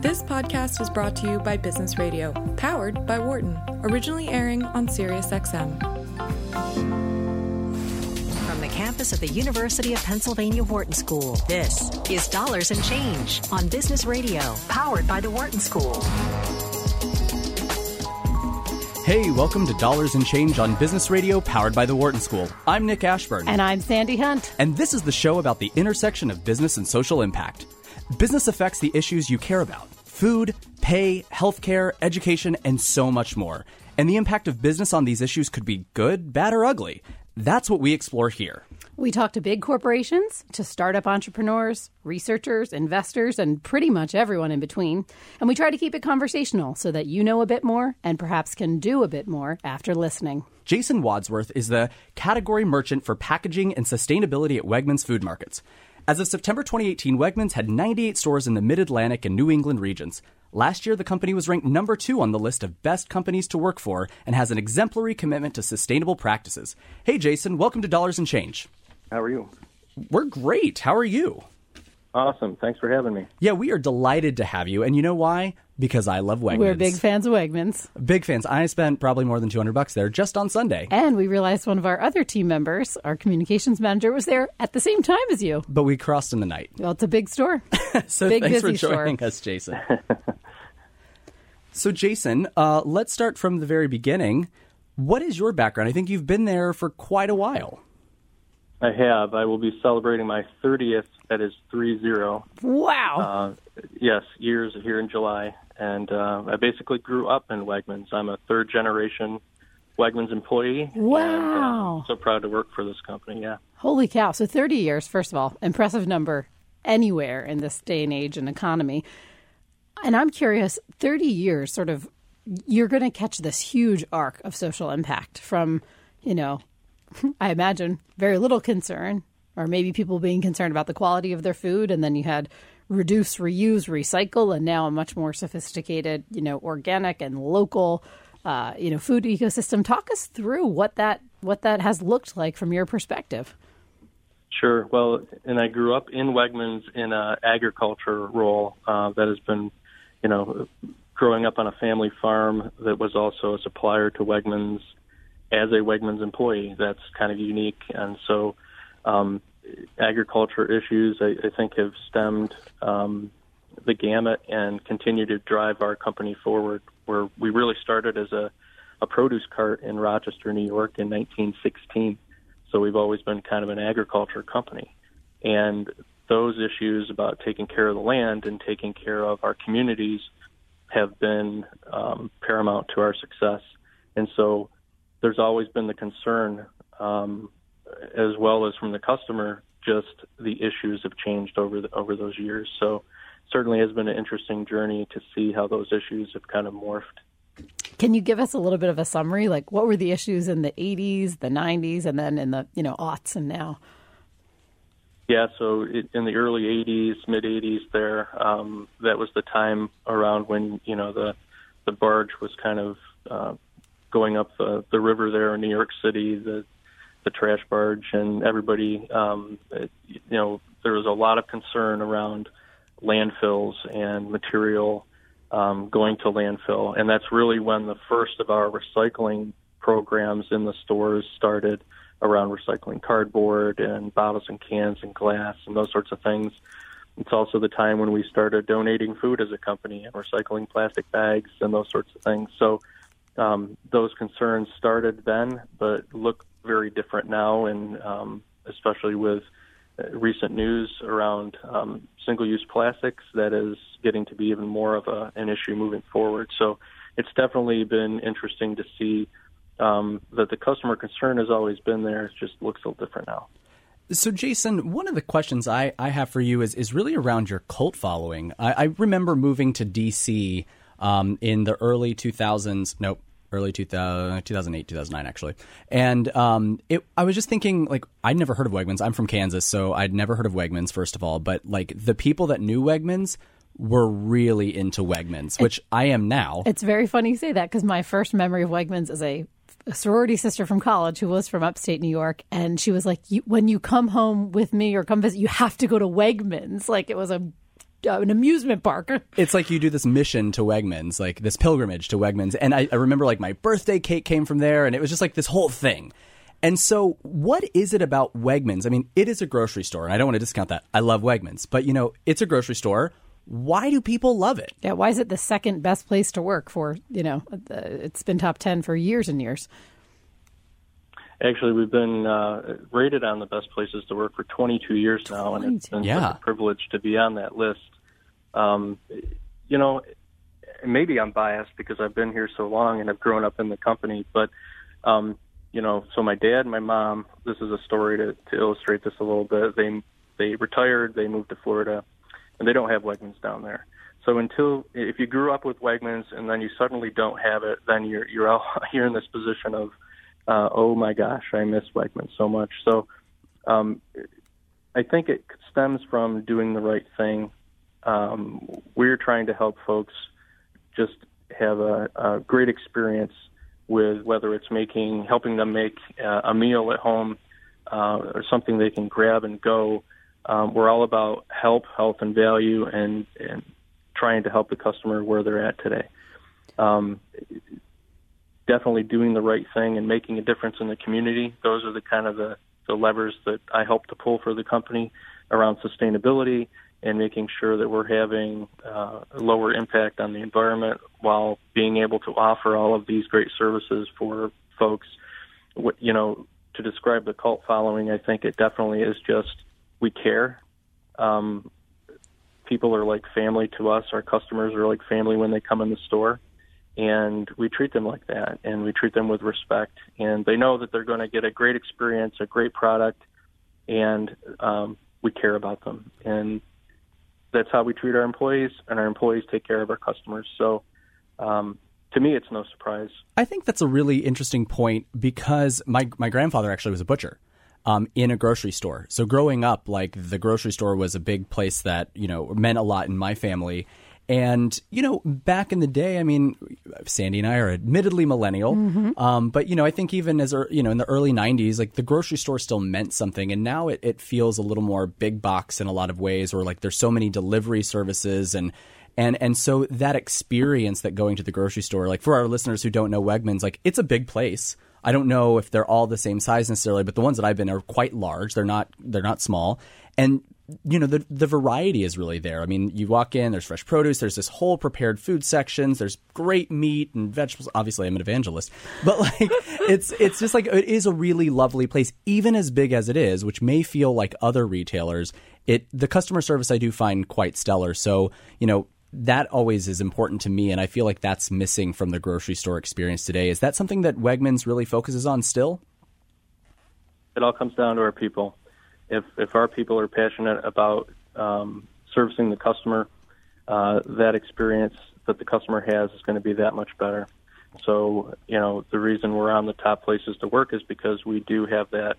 This podcast is brought to you by Business Radio, powered by Wharton, originally airing on SiriusXM. From the campus of the University of Pennsylvania Wharton School, this is Dollars and Change on Business Radio, powered by the Wharton School. Hey, welcome to Dollars and Change on Business Radio, powered by the Wharton School. I'm Nick Ashburn. And I'm Sandy Hunt. And this is the show about the intersection of business and social impact. Business affects the issues you care about food, pay, healthcare, education, and so much more. And the impact of business on these issues could be good, bad, or ugly. That's what we explore here. We talk to big corporations, to startup entrepreneurs, researchers, investors, and pretty much everyone in between. And we try to keep it conversational so that you know a bit more and perhaps can do a bit more after listening. Jason Wadsworth is the category merchant for packaging and sustainability at Wegmans Food Markets. As of September 2018, Wegmans had 98 stores in the Mid Atlantic and New England regions. Last year, the company was ranked number two on the list of best companies to work for and has an exemplary commitment to sustainable practices. Hey, Jason, welcome to Dollars and Change. How are you? We're great. How are you? Awesome. Thanks for having me. Yeah, we are delighted to have you. And you know why? Because I love Wegmans. We're big fans of Wegmans. Big fans. I spent probably more than 200 bucks there just on Sunday. And we realized one of our other team members, our communications manager, was there at the same time as you. But we crossed in the night. Well, it's a big store. so big, thanks for joining store. us, Jason. so, Jason, uh, let's start from the very beginning. What is your background? I think you've been there for quite a while. I have. I will be celebrating my 30th, that is 3 0. Wow. Uh, yes, years here in July. And uh, I basically grew up in Wegmans. I'm a third generation Wegmans employee. Wow. And, uh, so proud to work for this company, yeah. Holy cow. So 30 years, first of all, impressive number anywhere in this day and age and economy. And I'm curious 30 years, sort of, you're going to catch this huge arc of social impact from, you know, I imagine very little concern, or maybe people being concerned about the quality of their food. And then you had reduce, reuse, recycle, and now a much more sophisticated, you know, organic and local, uh, you know, food ecosystem. Talk us through what that what that has looked like from your perspective. Sure. Well, and I grew up in Wegmans in an agriculture role uh, that has been, you know, growing up on a family farm that was also a supplier to Wegmans as a Wegmans employee. That's kind of unique, and so um, agriculture issues I, I think have stemmed um, the gamut and continue to drive our company forward. Where we really started as a, a produce cart in Rochester, New York, in 1916. So we've always been kind of an agriculture company. And those issues about taking care of the land and taking care of our communities have been um, paramount to our success. And so there's always been the concern, um, as well as from the customer, just the issues have changed over the, over those years. So certainly has been an interesting journey to see how those issues have kind of morphed. Can you give us a little bit of a summary? Like, what were the issues in the 80s, the 90s, and then in the you know aughts and now? Yeah, so it, in the early '80s, mid '80s, there, um, that was the time around when you know the the barge was kind of uh, going up the the river there in New York City, the the trash barge, and everybody, um, it, you know, there was a lot of concern around landfills and material um, going to landfill, and that's really when the first of our recycling programs in the stores started around recycling cardboard and bottles and cans and glass and those sorts of things. It's also the time when we started donating food as a company and recycling plastic bags and those sorts of things. So um, those concerns started then, but look very different now, and um, especially with uh, recent news around um, single-use plastics, that is getting to be even more of a, an issue moving forward. So it's definitely been interesting to see um, that the customer concern has always been there. It just looks a little different now. So, Jason, one of the questions I, I have for you is, is really around your cult following. I, I remember moving to DC um, in the early 2000s. Nope. Early 2000, 2008, 2009, actually. And um, it, I was just thinking, like, I'd never heard of Wegmans. I'm from Kansas, so I'd never heard of Wegmans, first of all. But, like, the people that knew Wegmans were really into Wegmans, which I am now. It's very funny you say that because my first memory of Wegmans is a, a sorority sister from college who was from upstate New York, and she was like, "When you come home with me or come visit, you have to go to Wegmans." Like it was a uh, an amusement park. it's like you do this mission to Wegmans, like this pilgrimage to Wegmans. And I, I remember like my birthday cake came from there, and it was just like this whole thing. And so, what is it about Wegmans? I mean, it is a grocery store, and I don't want to discount that. I love Wegmans, but you know, it's a grocery store. Why do people love it? Yeah, why is it the second best place to work for, you know, it's been top 10 for years and years? Actually, we've been uh, rated on the best places to work for 22 years now, and it's been yeah. such a privilege to be on that list. Um, you know, maybe I'm biased because I've been here so long and I've grown up in the company, but um, you know, so my dad and my mom. This is a story to, to illustrate this a little bit. They they retired, they moved to Florida, and they don't have Wegmans down there. So until if you grew up with Wegmans and then you suddenly don't have it, then you're you're all, you're in this position of uh, oh my gosh, I miss Wegmans so much. So um, I think it stems from doing the right thing. Um, we're trying to help folks just have a, a great experience with whether it's making, helping them make uh, a meal at home uh, or something they can grab and go. Um, we're all about help, health, and value, and, and trying to help the customer where they're at today. Um, definitely doing the right thing and making a difference in the community. Those are the kind of the, the levers that I help to pull for the company around sustainability and making sure that we're having uh, a lower impact on the environment while being able to offer all of these great services for folks. You know, to describe the cult following, I think it definitely is just we care. Um, people are like family to us. Our customers are like family when they come in the store and we treat them like that and we treat them with respect and they know that they're going to get a great experience a great product and um, we care about them. And that's how we treat our employees and our employees take care of our customers. So um, to me it's no surprise. I think that's a really interesting point because my, my grandfather actually was a butcher um, in a grocery store. So growing up like the grocery store was a big place that you know meant a lot in my family and, you know, back in the day, I mean, Sandy and I are admittedly millennial, mm-hmm. um, but, you know, I think even as, you know, in the early 90s, like the grocery store still meant something. And now it, it feels a little more big box in a lot of ways, or like there's so many delivery services and, and and so that experience that going to the grocery store, like for our listeners who don't know Wegmans, like it's a big place. I don't know if they're all the same size necessarily, but the ones that I've been are quite large. They're not they're not small. And you know the the variety is really there. I mean, you walk in, there's fresh produce, there's this whole prepared food sections, there's great meat and vegetables. Obviously, I'm an evangelist, but like it's it's just like it is a really lovely place, even as big as it is, which may feel like other retailers. It the customer service I do find quite stellar. So you know that always is important to me, and I feel like that's missing from the grocery store experience today. Is that something that Wegmans really focuses on still? It all comes down to our people if if our people are passionate about um, servicing the customer, uh, that experience that the customer has is going to be that much better. So, you know, the reason we're on the top places to work is because we do have that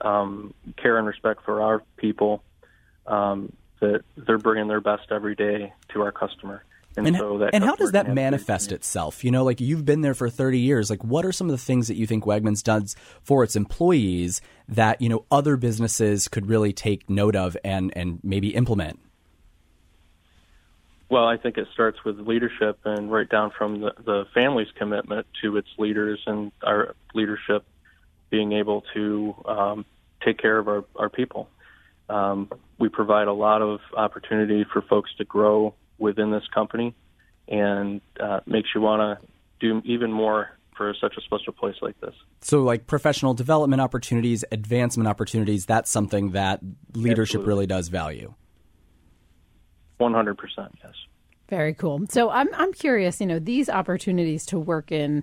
um, care and respect for our people. Um, that they're bringing their best every day to our customer. And, and, so and how does that manifest itself? You know, like you've been there for 30 years. Like, what are some of the things that you think Wegmans does for its employees that, you know, other businesses could really take note of and, and maybe implement? Well, I think it starts with leadership and right down from the, the family's commitment to its leaders and our leadership being able to um, take care of our, our people. Um, we provide a lot of opportunity for folks to grow within this company and uh, makes you want to do even more for such a special place like this. So, like professional development opportunities, advancement opportunities, that's something that leadership Absolutely. really does value. 100%, yes. Very cool. So, I'm, I'm curious, you know, these opportunities to work in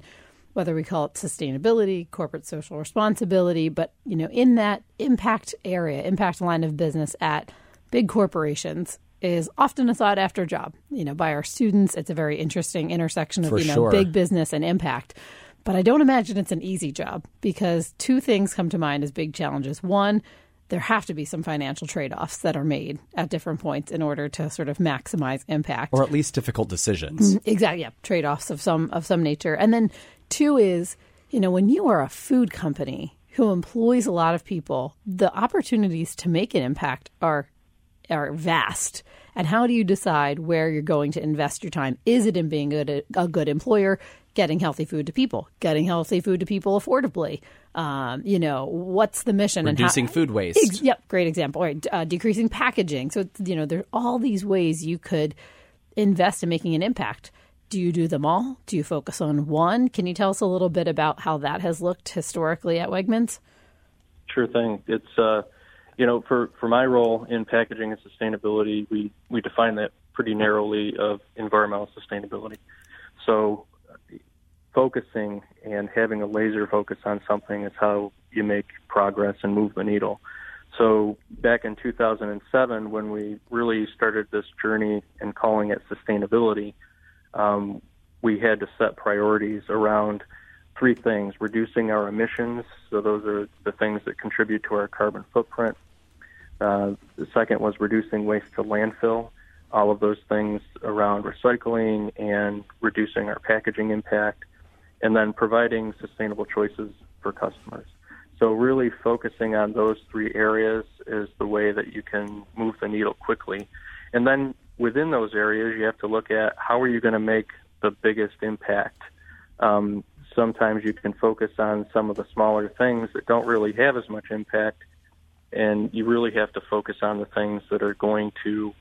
whether we call it sustainability, corporate social responsibility, but, you know, in that impact area, impact line of business at big corporations, is often a sought after job, you know, by our students. It's a very interesting intersection of, For you know, sure. big business and impact. But I don't imagine it's an easy job because two things come to mind as big challenges. One, there have to be some financial trade offs that are made at different points in order to sort of maximize impact. Or at least difficult decisions. Mm, exactly. Yeah. Trade offs of some of some nature. And then two is, you know, when you are a food company who employs a lot of people, the opportunities to make an impact are are vast. And how do you decide where you're going to invest your time? Is it in being a, a good employer, getting healthy food to people, getting healthy food to people affordably? Um, you know, what's the mission? Reducing and how, food waste. Ex- yep, great example. Right, uh, decreasing packaging. So you know, there are all these ways you could invest in making an impact. Do you do them all? Do you focus on one? Can you tell us a little bit about how that has looked historically at Wegmans? Sure thing. It's uh, you know, for for my role in packaging and sustainability, we we define that pretty narrowly of environmental sustainability. So focusing and having a laser focus on something is how you make progress and move the needle. So back in 2007, when we really started this journey and calling it sustainability, um, we had to set priorities around three things: reducing our emissions. So those are the things that contribute to our carbon footprint. Uh, the second was reducing waste to landfill. All of those things around recycling and reducing our packaging impact and then providing sustainable choices for customers. So really focusing on those three areas is the way that you can move the needle quickly. And then within those areas, you have to look at how are you going to make the biggest impact. Um, sometimes you can focus on some of the smaller things that don't really have as much impact, and you really have to focus on the things that are going to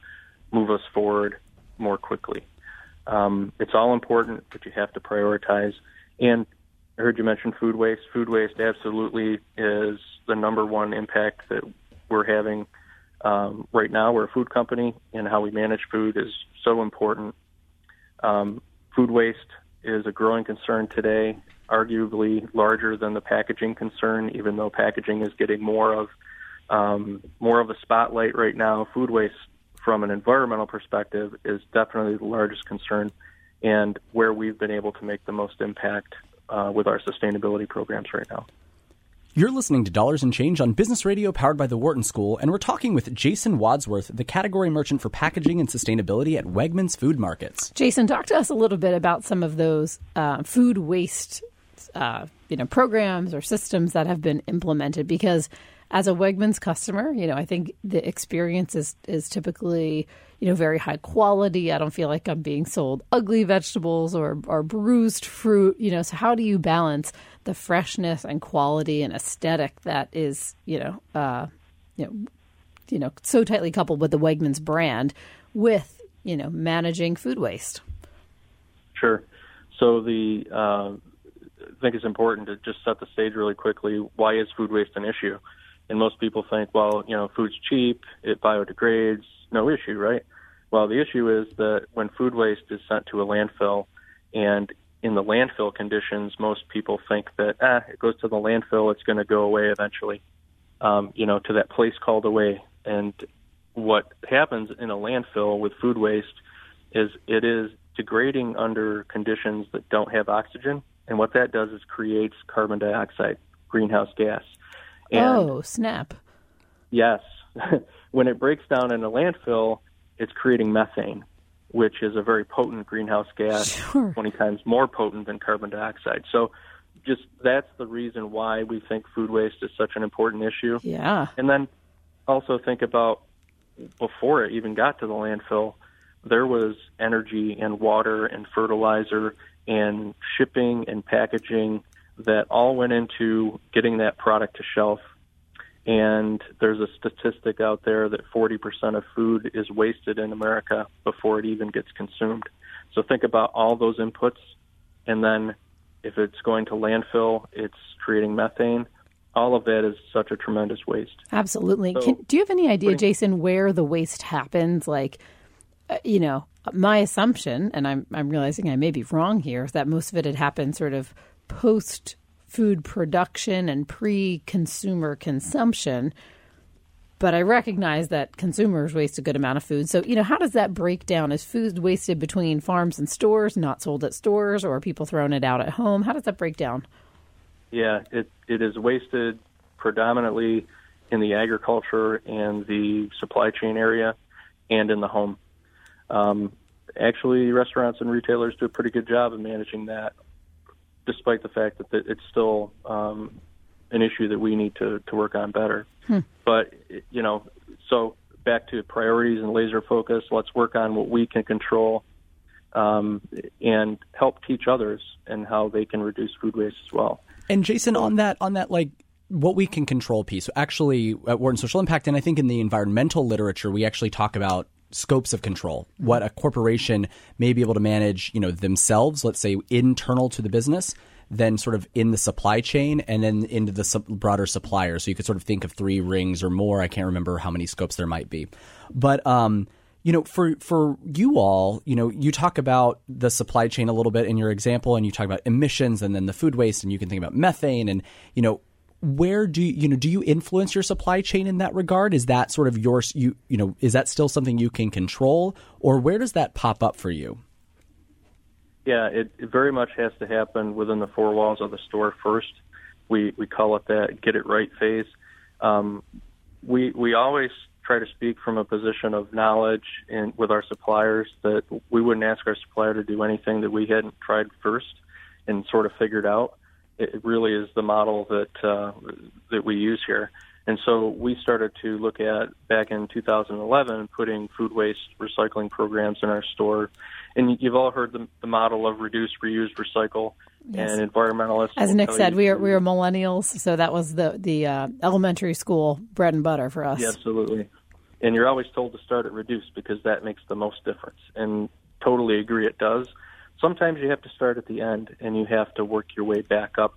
move us forward more quickly. Um, it's all important, but you have to prioritize. And I heard you mention food waste. Food waste absolutely is the number one impact that we're having um, right now. We're a food company, and how we manage food is so important. Um, food waste is a growing concern today, arguably larger than the packaging concern, even though packaging is getting more of um, more of a spotlight right now. Food waste, from an environmental perspective, is definitely the largest concern and where we've been able to make the most impact uh, with our sustainability programs right now. You're listening to Dollars and Change on Business Radio powered by the Wharton School, and we're talking with Jason Wadsworth, the category merchant for packaging and sustainability at Wegmans Food Markets. Jason, talk to us a little bit about some of those uh, food waste uh, you know, programs or systems that have been implemented because as a Wegmans customer, you know, I think the experience is, is typically, you know, very high quality. I don't feel like I'm being sold ugly vegetables or, or bruised fruit, you know. So how do you balance the freshness and quality and aesthetic that is, you know, uh, you know, you know, so tightly coupled with the Wegmans brand with, you know, managing food waste? Sure. So the uh, I think it's important to just set the stage really quickly. Why is food waste an issue? And most people think, well, you know, food's cheap, it biodegrades, no issue, right? Well, the issue is that when food waste is sent to a landfill, and in the landfill conditions, most people think that ah, it goes to the landfill, it's going to go away eventually, um, you know, to that place called away. And what happens in a landfill with food waste is it is degrading under conditions that don't have oxygen, and what that does is creates carbon dioxide, greenhouse gas. And oh, snap. Yes. when it breaks down in a landfill, it's creating methane, which is a very potent greenhouse gas, sure. 20 times more potent than carbon dioxide. So, just that's the reason why we think food waste is such an important issue. Yeah. And then also think about before it even got to the landfill, there was energy and water and fertilizer and shipping and packaging that all went into getting that product to shelf. And there's a statistic out there that 40% of food is wasted in America before it even gets consumed. So think about all those inputs. And then if it's going to landfill, it's creating methane. All of that is such a tremendous waste. Absolutely. So, Can, do you have any idea, Jason, where the waste happens? Like, uh, you know, my assumption, and I'm, I'm realizing I may be wrong here, is that most of it had happened sort of post food production and pre consumer consumption. But I recognize that consumers waste a good amount of food. So, you know, how does that break down? Is food wasted between farms and stores, not sold at stores, or people throwing it out at home? How does that break down? Yeah, it, it is wasted predominantly in the agriculture and the supply chain area and in the home. Um, actually, restaurants and retailers do a pretty good job of managing that despite the fact that it's still um, an issue that we need to, to work on better. Hmm. But you know, so back to priorities and laser focus. Let's work on what we can control um, and help teach others and how they can reduce food waste as well. And Jason, on that, on that, like what we can control piece, actually at Wharton Social Impact, and I think in the environmental literature, we actually talk about scopes of control, what a corporation may be able to manage, you know, themselves, let's say internal to the business, then sort of in the supply chain and then into the broader suppliers. So you could sort of think of three rings or more. I can't remember how many scopes there might be. But, um, you know, for for you all, you know, you talk about the supply chain a little bit in your example, and you talk about emissions, and then the food waste, and you can think about methane, and you know, where do you, know do you influence your supply chain in that regard? Is that sort of your you you know is that still something you can control, or where does that pop up for you? Yeah, it, it very much has to happen within the four walls of the store first. We we call it that get it right phase. Um, we we always try to speak from a position of knowledge and with our suppliers that we wouldn't ask our supplier to do anything that we hadn't tried first and sort of figured out. It really is the model that uh, that we use here. And so we started to look at back in 2011 putting food waste recycling programs in our store. And you've all heard the, the model of reduce, reuse, recycle. Yes. And environmentalists, as Nick said, we are we are millennials, so that was the the uh, elementary school bread and butter for us. Yeah, absolutely. And you're always told to start at reduce because that makes the most difference. And totally agree, it does. Sometimes you have to start at the end and you have to work your way back up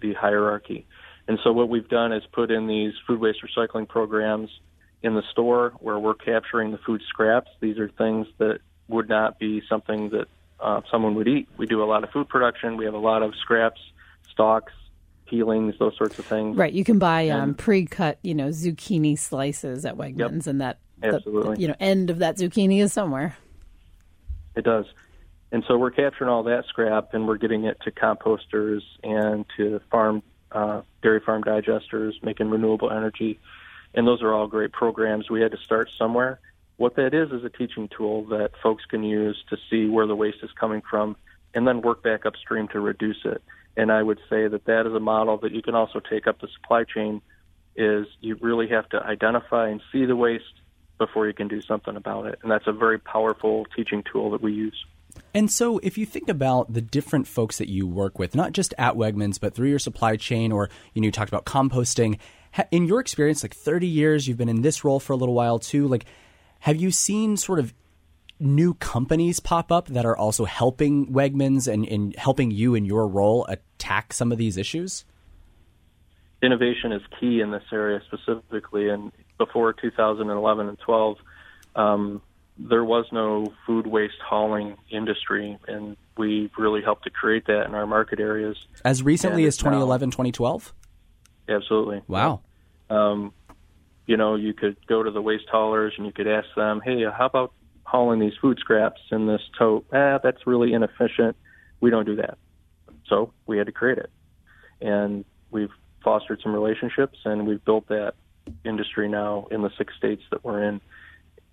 the hierarchy. And so what we've done is put in these food waste recycling programs in the store where we're capturing the food scraps. These are things that would not be something that uh, someone would eat. We do a lot of food production. We have a lot of scraps, stalks, peelings, those sorts of things. Right. You can buy um, pre-cut, you know, zucchini slices at Wegmans, yep, and that absolutely, the, you know, end of that zucchini is somewhere. It does. And so we're capturing all that scrap and we're getting it to composters and to farm uh, dairy farm digesters, making renewable energy. And those are all great programs. We had to start somewhere. What that is is a teaching tool that folks can use to see where the waste is coming from and then work back upstream to reduce it. And I would say that that is a model that you can also take up the supply chain is you really have to identify and see the waste before you can do something about it. And that's a very powerful teaching tool that we use. And so, if you think about the different folks that you work with, not just at Wegmans, but through your supply chain, or you know, you talked about composting. In your experience, like 30 years, you've been in this role for a little while too. Like, have you seen sort of new companies pop up that are also helping Wegmans and, and helping you in your role attack some of these issues? Innovation is key in this area specifically, and before 2011 and 12, um, there was no food waste hauling industry, and we really helped to create that in our market areas. As recently as 2011, 2012? Absolutely. Wow. Um, you know, you could go to the waste haulers and you could ask them, hey, how about hauling these food scraps in this tote? Ah, that's really inefficient. We don't do that. So we had to create it. And we've fostered some relationships and we've built that industry now in the six states that we're in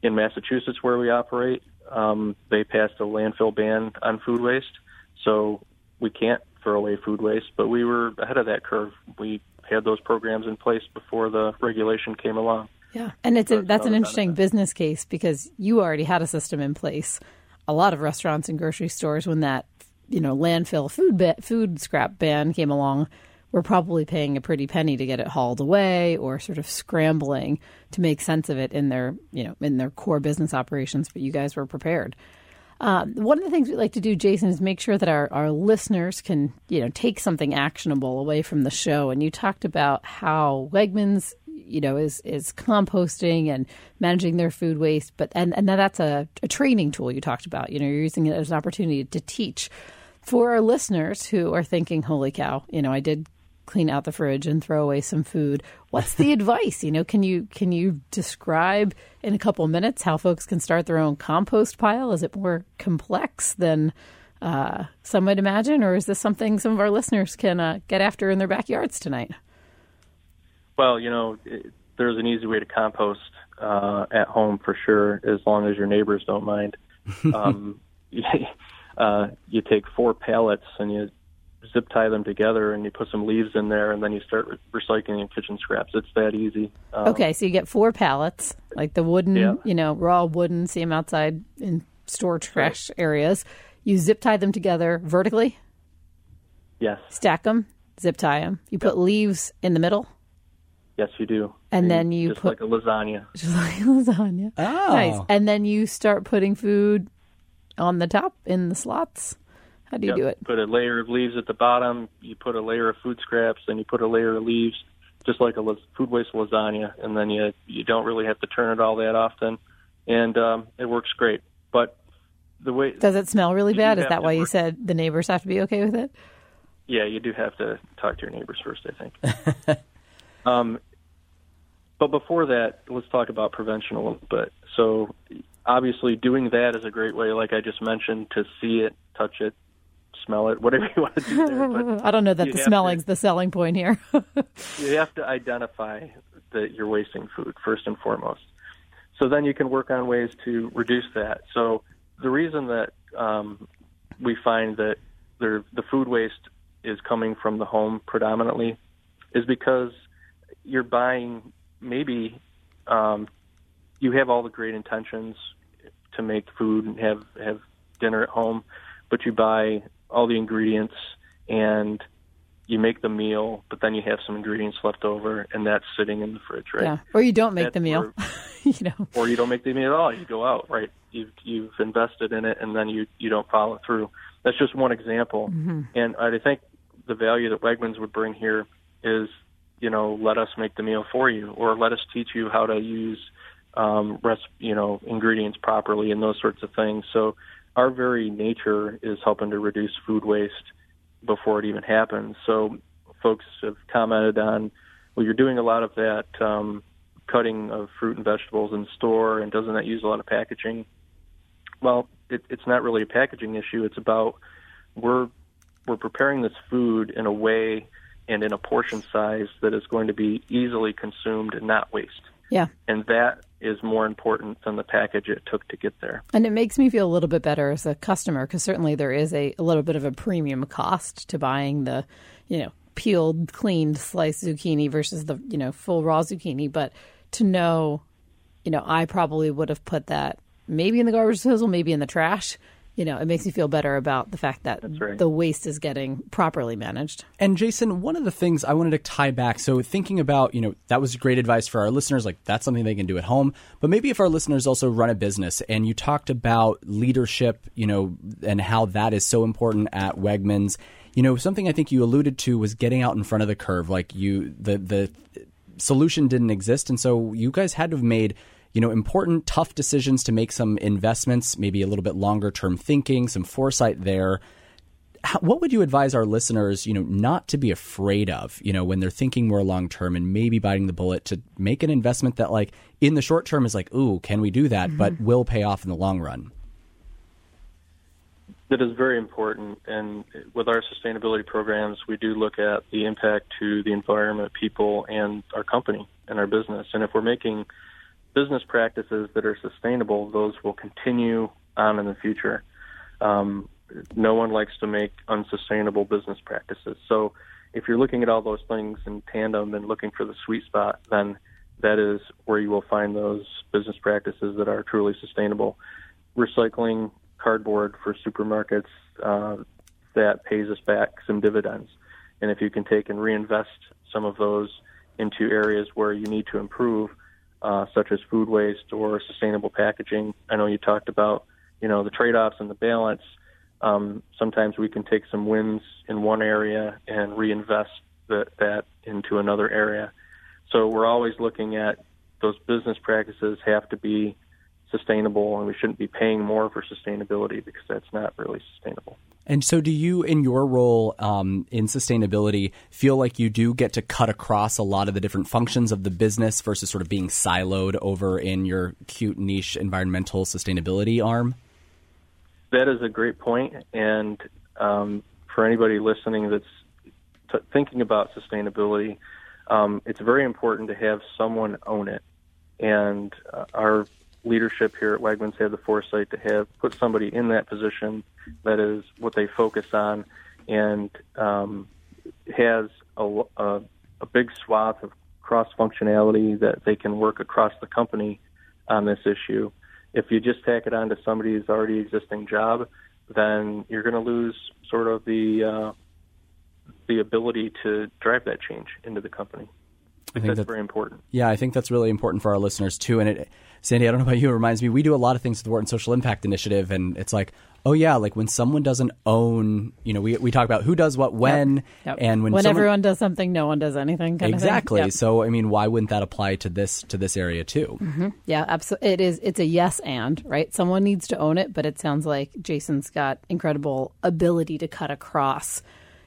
in Massachusetts, where we operate, um, they passed a landfill ban on food waste, so we can't throw away food waste. But we were ahead of that curve. We had those programs in place before the regulation came along. Yeah, and it's a, that's an interesting business case because you already had a system in place. A lot of restaurants and grocery stores, when that you know landfill food ba- food scrap ban came along, we're probably paying a pretty penny to get it hauled away or sort of scrambling to make sense of it in their you know in their core business operations but you guys were prepared. Um, one of the things we like to do jason is make sure that our, our listeners can you know take something actionable away from the show. And you talked about how wegmans you know is is composting and managing their food waste but and and that's a, a training tool you talked about. You know you're using it as an opportunity to teach. For our listeners who are thinking, holy cow, you know, I did clean out the fridge and throw away some food. What's the advice? You know, can you can you describe in a couple minutes how folks can start their own compost pile? Is it more complex than uh, some might imagine, or is this something some of our listeners can uh, get after in their backyards tonight? Well, you know, it, there's an easy way to compost uh, at home for sure, as long as your neighbors don't mind. um, uh, you take four pallets and you zip tie them together and you put some leaves in there and then you start re- recycling kitchen scraps. It's that easy. Um, okay, so you get four pallets, like the wooden, yeah. you know, raw wooden, see them outside in store trash right. areas. You zip tie them together vertically? Yes. Stack them, zip tie them. You put yep. leaves in the middle? Yes, you do. And, and then you just put like a lasagna. Just like a lasagna. Oh, nice. And then you start putting food on the top in the slots. How do you yep. do it? Put a layer of leaves at the bottom. You put a layer of food scraps, then you put a layer of leaves, just like a food waste lasagna, and then you you don't really have to turn it all that often, and um, it works great. But the way does it smell really bad? Is that why work. you said the neighbors have to be okay with it? Yeah, you do have to talk to your neighbors first, I think. um, but before that, let's talk about prevention a little bit. So, obviously, doing that is a great way, like I just mentioned, to see it, touch it, smell it, whatever you want to do there. I don't know that the smelling's to, the selling point here. you have to identify that you're wasting food first and foremost. So then you can work on ways to reduce that. So the reason that um, we find that there, the food waste is coming from the home predominantly is because you're buying maybe um, you have all the great intentions to make food and have have dinner at home, but you buy all the ingredients and you make the meal, but then you have some ingredients left over, and that's sitting in the fridge, right? Yeah, or you don't make that's the meal, you know, or you don't make the meal at all. You go out, right? You've you've invested in it, and then you you don't follow through. That's just one example, mm-hmm. and I think the value that Wegmans would bring here is, you know, let us make the meal for you, or let us teach you how to use, um, rest, you know, ingredients properly and those sorts of things. So our very nature is helping to reduce food waste before it even happens. So folks have commented on, well, you're doing a lot of that um, cutting of fruit and vegetables in store, and doesn't that use a lot of packaging? Well, it, it's not really a packaging issue. It's about we're we're preparing this food in a way and in a portion size that is going to be easily consumed and not waste. Yeah. And that is more important than the package it took to get there. And it makes me feel a little bit better as a customer because certainly there is a, a little bit of a premium cost to buying the, you know, peeled, cleaned, sliced zucchini versus the, you know, full raw zucchini. But to know, you know, I probably would have put that maybe in the garbage disposal, maybe in the trash you know, it makes me feel better about the fact that right. the waste is getting properly managed. And Jason, one of the things I wanted to tie back, so thinking about, you know, that was great advice for our listeners, like that's something they can do at home. But maybe if our listeners also run a business and you talked about leadership, you know, and how that is so important at Wegmans, you know, something I think you alluded to was getting out in front of the curve. Like you, the, the, solution didn't exist and so you guys had to have made you know, important, tough decisions to make some investments, maybe a little bit longer term thinking, some foresight there. How, what would you advise our listeners, you know, not to be afraid of, you know, when they're thinking more long term and maybe biting the bullet to make an investment that, like, in the short term is like, ooh, can we do that, mm-hmm. but will pay off in the long run? That is very important. And with our sustainability programs, we do look at the impact to the environment, people, and our company and our business. And if we're making business practices that are sustainable, those will continue on in the future. Um, no one likes to make unsustainable business practices. So if you're looking at all those things in tandem and looking for the sweet spot, then that is where you will find those business practices that are truly sustainable. Recycling cardboard for supermarkets, uh, that pays us back some dividends. And if you can take and reinvest some of those into areas where you need to improve, uh, such as food waste or sustainable packaging. I know you talked about, you know, the trade-offs and the balance. Um, sometimes we can take some wins in one area and reinvest the, that into another area. So we're always looking at those business practices have to be sustainable, and we shouldn't be paying more for sustainability because that's not really sustainable. And so, do you, in your role um, in sustainability, feel like you do get to cut across a lot of the different functions of the business versus sort of being siloed over in your cute niche environmental sustainability arm? That is a great point. and um, for anybody listening that's t- thinking about sustainability, um, it's very important to have someone own it. And uh, our leadership here at Wegmans have the foresight to have put somebody in that position that is what they focus on and um, has a, a, a big swath of cross functionality that they can work across the company on this issue. If you just tack it on to somebody's already existing job, then you're going to lose sort of the uh, the ability to drive that change into the company. I think that's, that's very important. Yeah, I think that's really important for our listeners too. And it, Sandy, I don't know about you, it reminds me we do a lot of things with the Wharton Social Impact Initiative, and it's like, oh yeah, like when someone doesn't own, you know, we we talk about who does what when, yep. Yep. and when when someone, everyone does something, no one does anything. exactly. Yep. So I mean, why wouldn't that apply to this to this area too? Mm-hmm. Yeah, absolutely. It is. It's a yes and right. Someone needs to own it, but it sounds like Jason's got incredible ability to cut across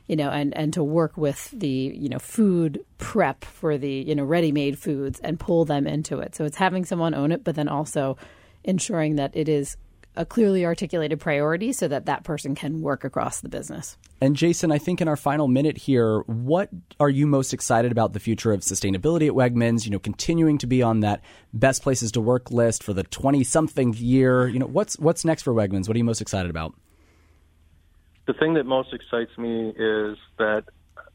you know, and, and to work with the, you know, food prep for the, you know, ready made foods and pull them into it. So it's having someone own it, but then also ensuring that it is a clearly articulated priority so that that person can work across the business. And Jason, I think in our final minute here, what are you most excited about the future of sustainability at Wegmans? You know, continuing to be on that best places to work list for the 20 something year. You know, what's what's next for Wegmans? What are you most excited about? The thing that most excites me is that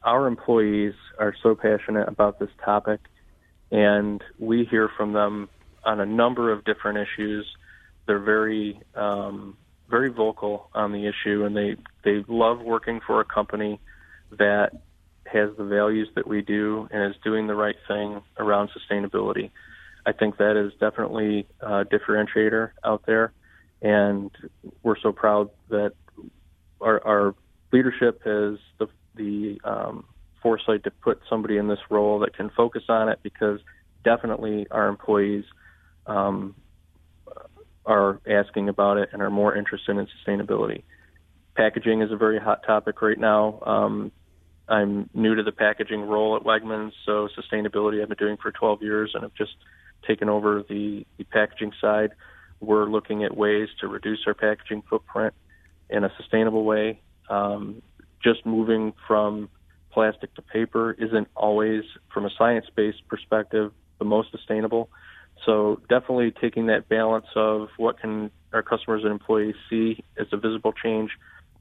our employees are so passionate about this topic, and we hear from them on a number of different issues. They're very, um, very vocal on the issue, and they they love working for a company that has the values that we do and is doing the right thing around sustainability. I think that is definitely a differentiator out there, and we're so proud that our, our leadership has the the um, foresight to put somebody in this role that can focus on it because definitely our employees um, are asking about it and are more interested in sustainability. Packaging is a very hot topic right now. Um, I'm new to the packaging role at Wegmans, so sustainability I've been doing for 12 years and have just taken over the, the packaging side. We're looking at ways to reduce our packaging footprint in a sustainable way. Um, just moving from plastic to paper isn't always, from a science based perspective, the most sustainable. So definitely taking that balance of what can our customers and employees see as a visible change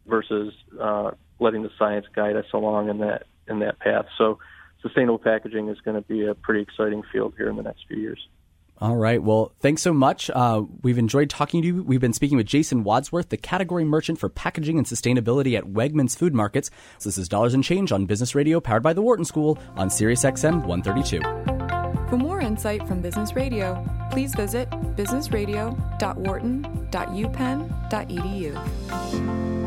versus uh, letting the science guide us along in that in that path. So sustainable packaging is going to be a pretty exciting field here in the next few years. All right. Well, thanks so much. Uh, we've enjoyed talking to you. We've been speaking with Jason Wadsworth, the category merchant for packaging and sustainability at Wegmans Food Markets. This is Dollars and Change on Business Radio, powered by the Wharton School on SiriusXM 132. For more insight from Business Radio, please visit businessradio.wharton.upenn.edu.